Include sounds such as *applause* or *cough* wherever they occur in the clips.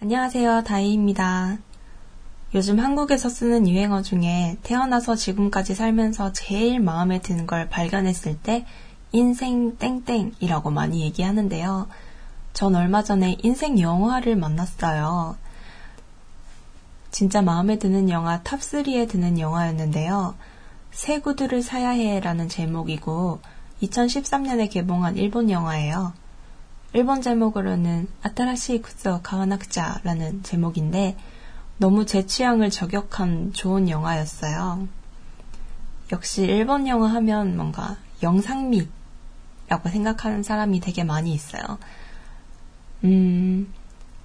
안녕하세요. 다이입니다. 요즘 한국에서 쓰는 유행어 중에 태어나서 지금까지 살면서 제일 마음에 드는 걸 발견했을 때 인생 땡땡이라고 많이 얘기하는데요. 전 얼마 전에 인생 영화를 만났어요. 진짜 마음에 드는 영화 top 3에 드는 영화였는데요. 새 구두를 사야 해라는 제목이고 2013년에 개봉한 일본 영화예요. 일본 제목으로는 아타라시 구서 가와나크자라는 제목인데 너무 제 취향을 저격한 좋은 영화였어요. 역시 일본 영화 하면 뭔가 영상미라고 생각하는 사람이 되게 많이 있어요. 음,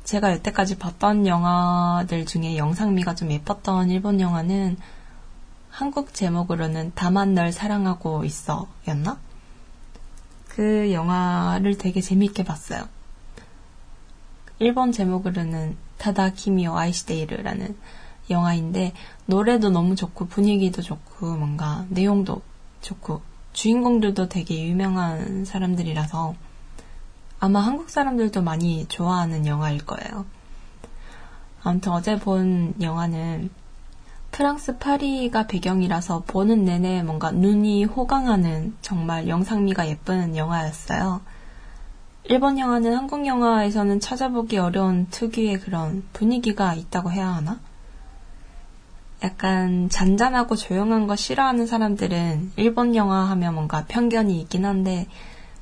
제가 여태까지 봤던 영화들 중에 영상미가 좀 예뻤던 일본 영화는 한국 제목으로는 다만 널 사랑하고 있어 였나? 그 영화를 되게 재미있게 봤어요. 일본 제목으로는 타다 키미오 아이시데이르라는 영화인데 노래도 너무 좋고 분위기도 좋고 뭔가 내용도 좋고 주인공들도 되게 유명한 사람들이라서 아마 한국 사람들도 많이 좋아하는 영화일 거예요. 아무튼 어제 본 영화는 프랑스 파리가 배경이라서 보는 내내 뭔가 눈이 호강하는 정말 영상미가 예쁜 영화였어요. 일본 영화는 한국 영화에서는 찾아보기 어려운 특유의 그런 분위기가 있다고 해야 하나? 약간 잔잔하고 조용한 거 싫어하는 사람들은 일본 영화 하면 뭔가 편견이 있긴 한데,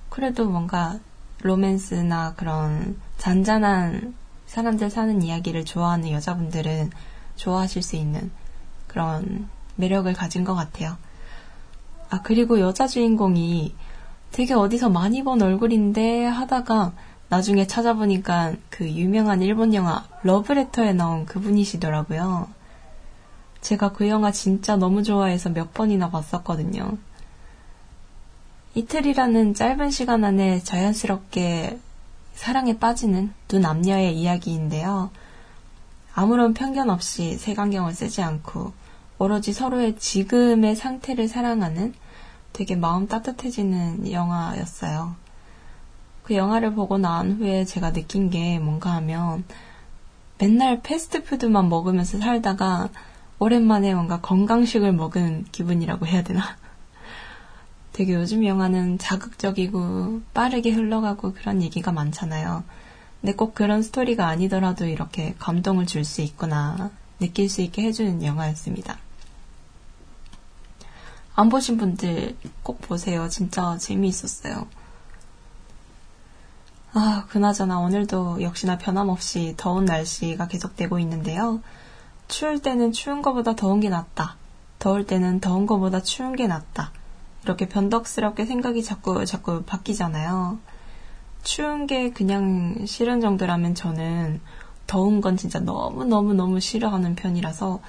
그래도 뭔가 로맨스나 그런 잔잔한 사람들 사는 이야기를 좋아하는 여자분들은 좋아하실 수 있는 그런 매력을 가진 것 같아요. 아, 그리고 여자 주인공이 되게 어디서 많이 본 얼굴인데 하다가 나중에 찾아보니까 그 유명한 일본 영화 러브레터에 나온 그분이시더라고요. 제가 그 영화 진짜 너무 좋아해서 몇 번이나 봤었거든요. 이틀이라는 짧은 시간 안에 자연스럽게 사랑에 빠지는 두 남녀의 이야기인데요. 아무런 편견 없이 색안경을 쓰지 않고 오로지 서로의 지금의 상태를 사랑하는 되게 마음 따뜻해지는 영화였어요. 그 영화를 보고 난 후에 제가 느낀 게 뭔가 하면 맨날 패스트푸드만 먹으면서 살다가 오랜만에 뭔가 건강식을 먹은 기분이라고 해야 되나? *laughs* 되게 요즘 영화는 자극적이고 빠르게 흘러가고 그런 얘기가 많잖아요. 근데 꼭 그런 스토리가 아니더라도 이렇게 감동을 줄 수 있구나 느낄 수 있게 해주는 영화였습니다. 안 보신 분들 꼭 보세요. 진짜 재미있었어요. 아, 그나저나 오늘도 역시나 변함없이 더운 날씨가 계속되고 있는데요. 추울 때는 추운 것보다 더운 게 낫다. 더울 때는 더운 것보다 추운 게 낫다. 이렇게 변덕스럽게 생각이 자꾸 자꾸 바뀌잖아요. 추운 게 그냥 싫은 정도라면 저는 더운 건 진짜 너무너무너무 싫어하는 편이라서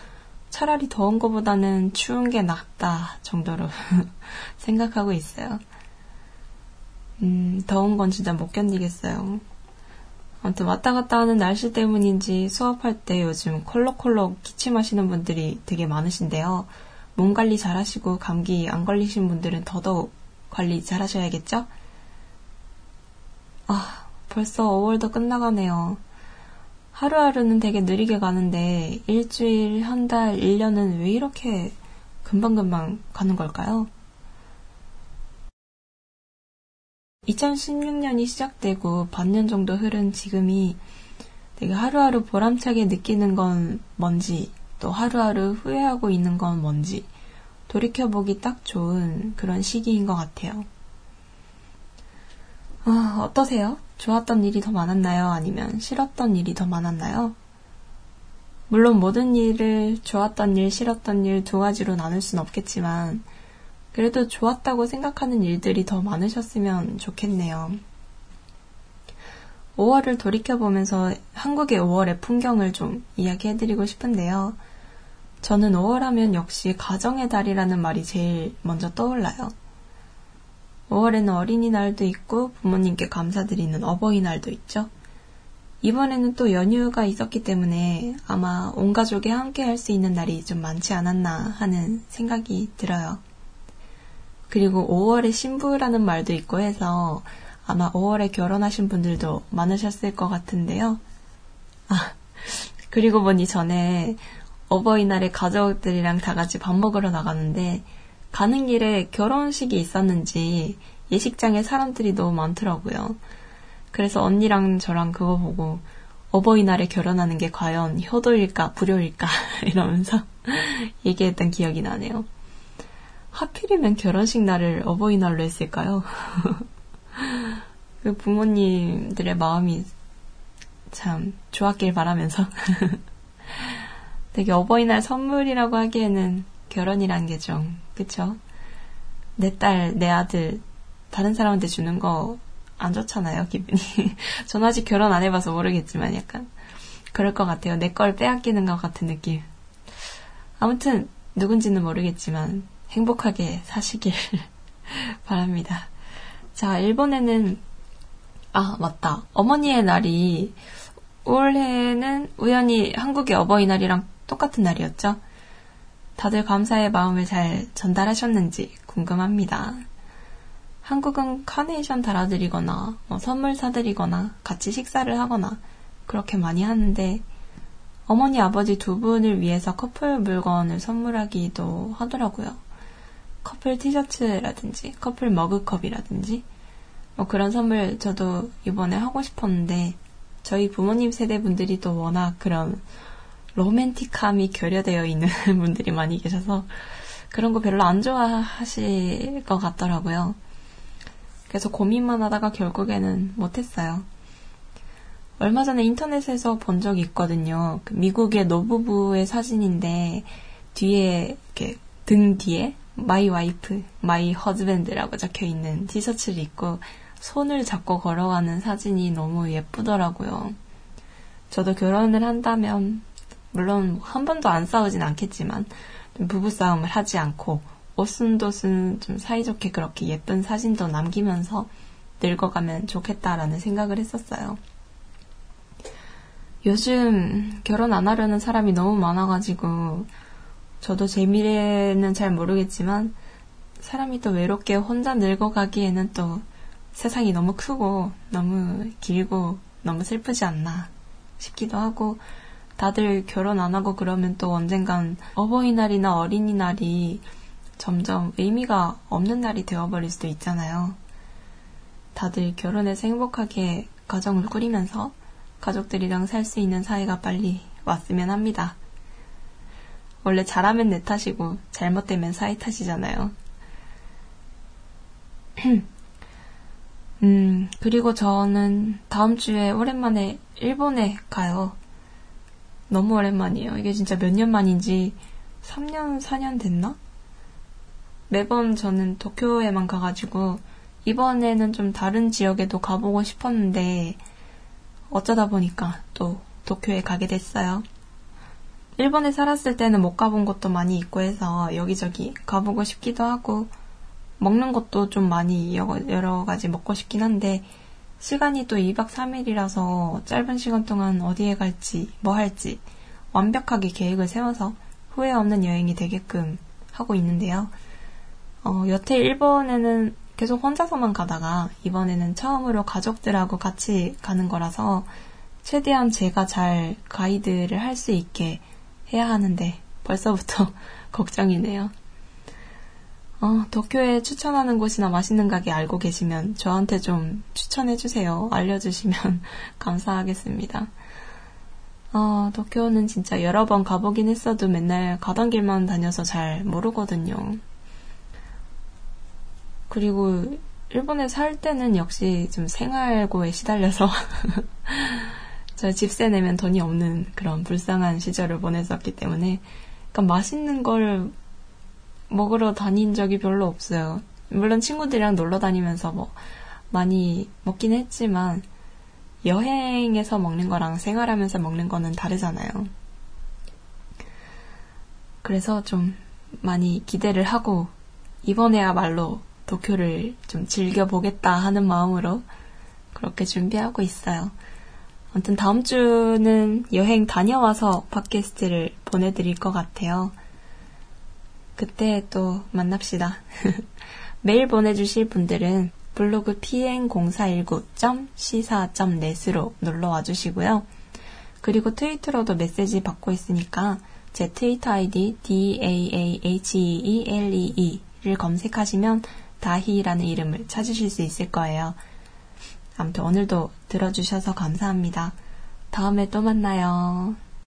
차라리 더운 것보다는 추운 게 낫다 정도로 *laughs* 생각하고 있어요. 음, 더운 건 진짜 못 견디겠어요. 아무튼 왔다 갔다 하는 날씨 때문인지 수업할 때 요즘 콜록콜록 기침하시는 분들이 되게 많으신데요. 몸 관리 잘 하시고 감기 안 걸리신 분들은 더더욱 관리 잘 하셔야겠죠? 아, 벌써 5월도 끝나가네요. 하루하루는 되게 느리게 가는데 일주일, 한 달, 1년은 왜 이렇게 금방금방 가는 걸까요? 2016년이 시작되고 반년 정도 흐른 지금이 되게 하루하루 보람차게 느끼는 건 뭔지, 또 하루하루 후회하고 있는 건 뭔지, 돌이켜보기 딱 좋은 그런 시기인 것 같아요. 아, 어떠세요? 좋았던 일이 더 많았나요? 아니면 싫었던 일이 더 많았나요? 물론 모든 일을 좋았던 일, 싫었던 일 두 가지로 나눌 순 없겠지만, 그래도 좋았다고 생각하는 일들이 더 많으셨으면 좋겠네요. 5월을 돌이켜보면서 한국의 5월의 풍경을 좀 이야기해드리고 싶은데요. 저는 5월 하면 역시 가정의 달이라는 말이 제일 먼저 떠올라요. 5월에는 어린이날도 있고 부모님께 감사드리는 어버이날도 있죠. 이번에는 또 연휴가 있었기 때문에 아마 온 가족이 함께 할 수 있는 날이 좀 많지 않았나 하는 생각이 들어요. 그리고 5월에 신부라는 말도 있고 해서 아마 5월에 결혼하신 분들도 많으셨을 것 같은데요. 아, 그리고 보니 전에 어버이날에 가족들이랑 다 같이 밥 먹으러 나갔는데 가는 길에 결혼식이 있었는지 예식장에 사람들이 너무 많더라고요. 그래서 언니랑 저랑 그거 보고 어버이날에 결혼하는 게 과연 효도일까 불효일까 *laughs* 이러면서 *laughs* 얘기했던 기억이 나네요. 하필이면 결혼식 날을 어버이날로 했을까요? *laughs* 그 부모님들의 마음이 참 좋았길 바라면서 되게 어버이날 선물이라고 하기에는 결혼이란 게 좀, 그쵸? 내 딸, 내 아들, 다른 사람한테 주는 거 안 좋잖아요, 기분이. *laughs* 전 아직 결혼 안 해봐서 모르겠지만 약간. 그럴 것 같아요. 내 걸 빼앗기는 것 같은 느낌. 아무튼, 누군지는 모르겠지만, 행복하게 사시길 *laughs* 바랍니다. 자, 일본에는, 아, 맞다. 어머니의 날이 올해는 우연히 한국의 어버이날이랑 똑같은 날이었죠. 다들 감사의 마음을 잘 전달하셨는지 궁금합니다. 한국은 카네이션 달아드리거나 뭐 선물 사드리거나 같이 식사를 하거나 그렇게 많이 하는데 어머니 아버지 두 분을 위해서 커플 물건을 선물하기도 하더라고요. 커플 티셔츠라든지 커플 머그컵이라든지 뭐 그런 선물 저도 이번에 하고 싶었는데 저희 부모님 세대 분들이 또 워낙 그런 로맨틱함이 결여되어 있는 *laughs* 분들이 많이 계셔서 그런 거 별로 안 좋아하실 것 같더라고요. 그래서 고민만 하다가 결국에는 못했어요. 얼마 전에 인터넷에서 본 적이 있거든요. 그 미국의 노부부의 사진인데 뒤에 이렇게 등 뒤에 my wife, my husband라고 적혀 있는 티셔츠를 입고 손을 잡고 걸어가는 사진이 너무 예쁘더라고요. 저도 결혼을 한다면 물론 한 번도 안 싸우진 않겠지만 부부싸움을 하지 않고 오순도순 좀 사이좋게 그렇게 예쁜 사진도 남기면서 늙어가면 좋겠다라는 생각을 했었어요. 요즘 결혼 안 하려는 사람이 너무 많아가지고 저도 제 미래는 잘 모르겠지만 사람이 또 외롭게 혼자 늙어가기에는 또 세상이 너무 크고 너무 길고 너무 슬프지 않나 싶기도 하고 다들 결혼 안 하고 그러면 또 언젠간 어버이날이나 어린이날이 점점 의미가 없는 날이 되어버릴 수도 있잖아요. 다들 결혼해서 행복하게 가정을 꾸리면서 가족들이랑 살 수 있는 사회가 빨리 왔으면 합니다. 원래 잘하면 내 탓이고 잘못되면 사회 탓이잖아요. *clears throat* 음, 그리고 저는 다음 주에 오랜만에 일본에 가요. 너무 오랜만이에요. 이게 진짜 몇 년 만인지 3년, 4년 됐나? 매번 저는 도쿄에만 가가지고 이번에는 좀 다른 지역에도 가보고 싶었는데 어쩌다 보니까 또 도쿄에 가게 됐어요. 일본에 살았을 때는 못 가본 곳도 많이 있고 해서 여기저기 가보고 싶기도 하고 먹는 것도 좀 많이 여러 가지 먹고 싶긴 한데 시간이 또 2박 3일이라서 짧은 시간 동안 어디에 갈지, 뭐 할지 완벽하게 계획을 세워서 후회 없는 여행이 되게끔 하고 있는데요. 어, 여태 일본에는 계속 혼자서만 가다가 이번에는 처음으로 가족들하고 같이 가는 거라서 최대한 제가 잘 가이드를 할 수 있게 해야 하는데 벌써부터 *laughs* 걱정이네요. 어, 도쿄에 추천하는 곳이나 맛있는 가게 알고 계시면 저한테 좀 추천해 주세요. 알려주시면 *laughs* 감사하겠습니다. 어, 도쿄는 진짜 여러 번 가보긴 했어도 맨날 가던 길만 다녀서 잘 모르거든요. 그리고 일본에 살 때는 역시 좀 생활고에 시달려서 *laughs* 저 집세 내면 돈이 없는 그런 불쌍한 시절을 보냈었기 때문에 그러니까 맛있는 걸 먹으러 다닌 적이 별로 없어요. 물론 친구들이랑 놀러 다니면서 뭐 많이 먹긴 했지만 여행에서 먹는 거랑 생활하면서 먹는 거는 다르잖아요. 그래서 좀 많이 기대를 하고 이번에야말로 도쿄를 좀 즐겨보겠다 하는 마음으로 그렇게 준비하고 있어요. 아무튼 다음 주는 여행 다녀와서 팟캐스트를 보내드릴 것 같아요. 그때 또 만납시다. *laughs* 메일 보내주실 분들은 블로그 pn0419.c4.net으로 놀러와 주시고요. 그리고 트위터로도 메시지 받고 있으니까 제 트위터 아이디 D-A-A-H-E-E-L-E-E를 검색하시면 다희라는 이름을 찾으실 수 있을 거예요. 아무튼 오늘도 들어주셔서 감사합니다. 다음에 또 만나요.